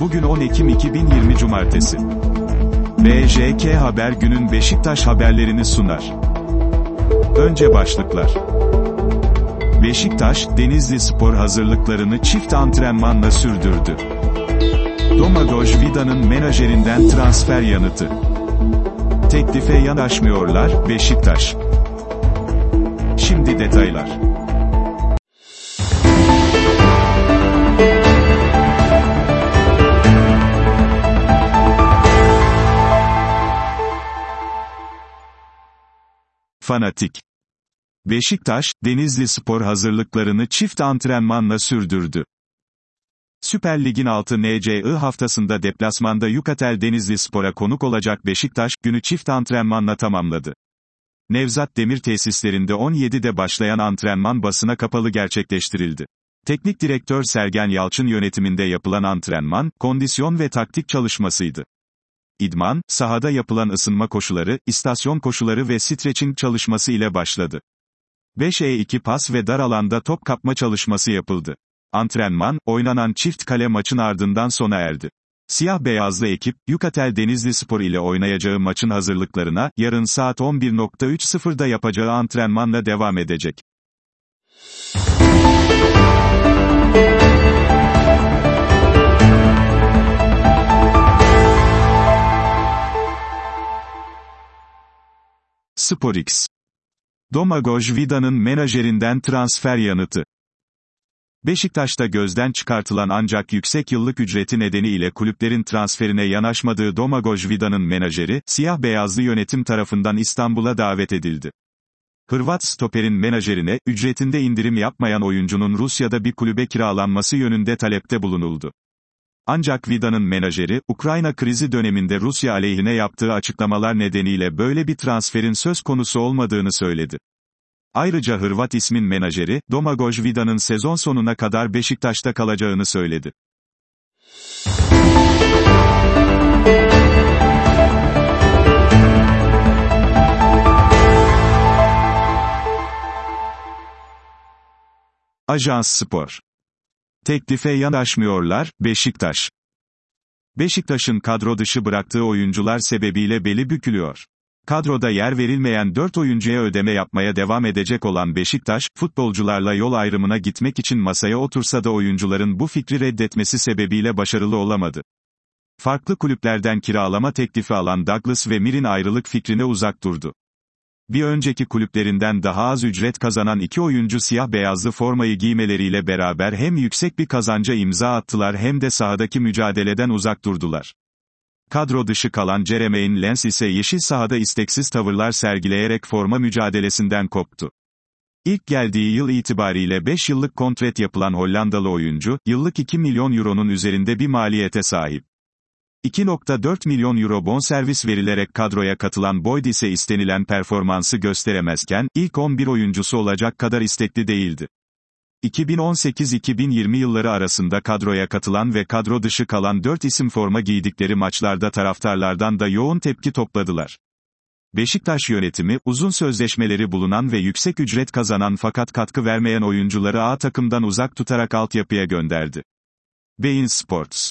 Bugün 10 Ekim 2020 Cumartesi. BJK Haber günün Beşiktaş haberlerini sunar. Önce başlıklar. Beşiktaş, Denizli Spor hazırlıklarını çift antrenmanla sürdürdü. Domagoj Vida'nın menajerinden transfer yanıtı. Teklife yanaşmıyorlar, Beşiktaş. Şimdi detaylar. Fanatik. Beşiktaş, Denizli Spor hazırlıklarını çift antrenmanla sürdürdü. Süper Lig'in 6 NCI haftasında deplasmanda Yukatel Denizli Spor'a konuk olacak Beşiktaş, günü çift antrenmanla tamamladı. Nevzat Demir tesislerinde 17'de başlayan antrenman basına kapalı gerçekleştirildi. Teknik direktör Sergen Yalçın yönetiminde yapılan antrenman, kondisyon ve taktik çalışmasıydı. İdman, sahada yapılan ısınma koşuları, istasyon koşuları ve stretching çalışması ile başladı. 5E2 pas ve dar alanda top kapma çalışması yapıldı. Antrenman, oynanan çift kale maçın ardından sona erdi. Siyah beyazlı ekip, Yukatel Denizli Spor ile oynayacağı maçın hazırlıklarına, yarın saat 11.30'da yapacağı antrenmanla devam edecek. SporX. Domagoj Vida'nın menajerinden transfer yanıtı. Beşiktaş'ta gözden çıkartılan ancak yüksek yıllık ücreti nedeniyle kulüplerin transferine yanaşmadığı Domagoj Vida'nın menajeri, siyah-beyazlı yönetim tarafından İstanbul'a davet edildi. Hırvat stoperin menajerine, ücretinde indirim yapmayan oyuncunun Rusya'da bir kulübe kiralanması yönünde talepte bulunuldu. Ancak Vida'nın menajeri, Ukrayna krizi döneminde Rusya aleyhine yaptığı açıklamalar nedeniyle böyle bir transferin söz konusu olmadığını söyledi. Ayrıca Hırvat ismin menajeri, Domagoj Vida'nın sezon sonuna kadar Beşiktaş'ta kalacağını söyledi. Ajans Spor. Teklife yanaşmıyorlar, Beşiktaş. Beşiktaş'ın kadro dışı bıraktığı oyuncular sebebiyle beli bükülüyor. Kadroda yer verilmeyen 4 oyuncuya ödeme yapmaya devam edecek olan Beşiktaş, futbolcularla yol ayrımına gitmek için masaya otursa da oyuncuların bu fikri reddetmesi sebebiyle başarılı olamadı. Farklı kulüplerden kiralama teklifi alan Douglas ve Mir'in ayrılık fikrine uzak durdu. Bir önceki kulüplerinden daha az ücret kazanan iki oyuncu siyah beyazlı formayı giymeleriyle beraber hem yüksek bir kazanca imza attılar hem de sahadaki mücadeleden uzak durdular. Kadro dışı kalan Jeremaine Lens ise yeşil sahada isteksiz tavırlar sergileyerek forma mücadelesinden koptu. İlk geldiği yıl itibariyle 5 yıllık kontrat yapılan Hollandalı oyuncu, yıllık 2 milyon euronun üzerinde bir maliyete sahip. 2.4 milyon euro bonservis verilerek kadroya katılan Boyd ise istenilen performansı gösteremezken, ilk 11 oyuncusu olacak kadar istekli değildi. 2018-2020 yılları arasında kadroya katılan ve kadro dışı kalan 4 isim forma giydikleri maçlarda taraftarlardan da yoğun tepki topladılar. Beşiktaş yönetimi, uzun sözleşmeleri bulunan ve yüksek ücret kazanan fakat katkı vermeyen oyuncuları A takımdan uzak tutarak altyapıya gönderdi. Bein Sports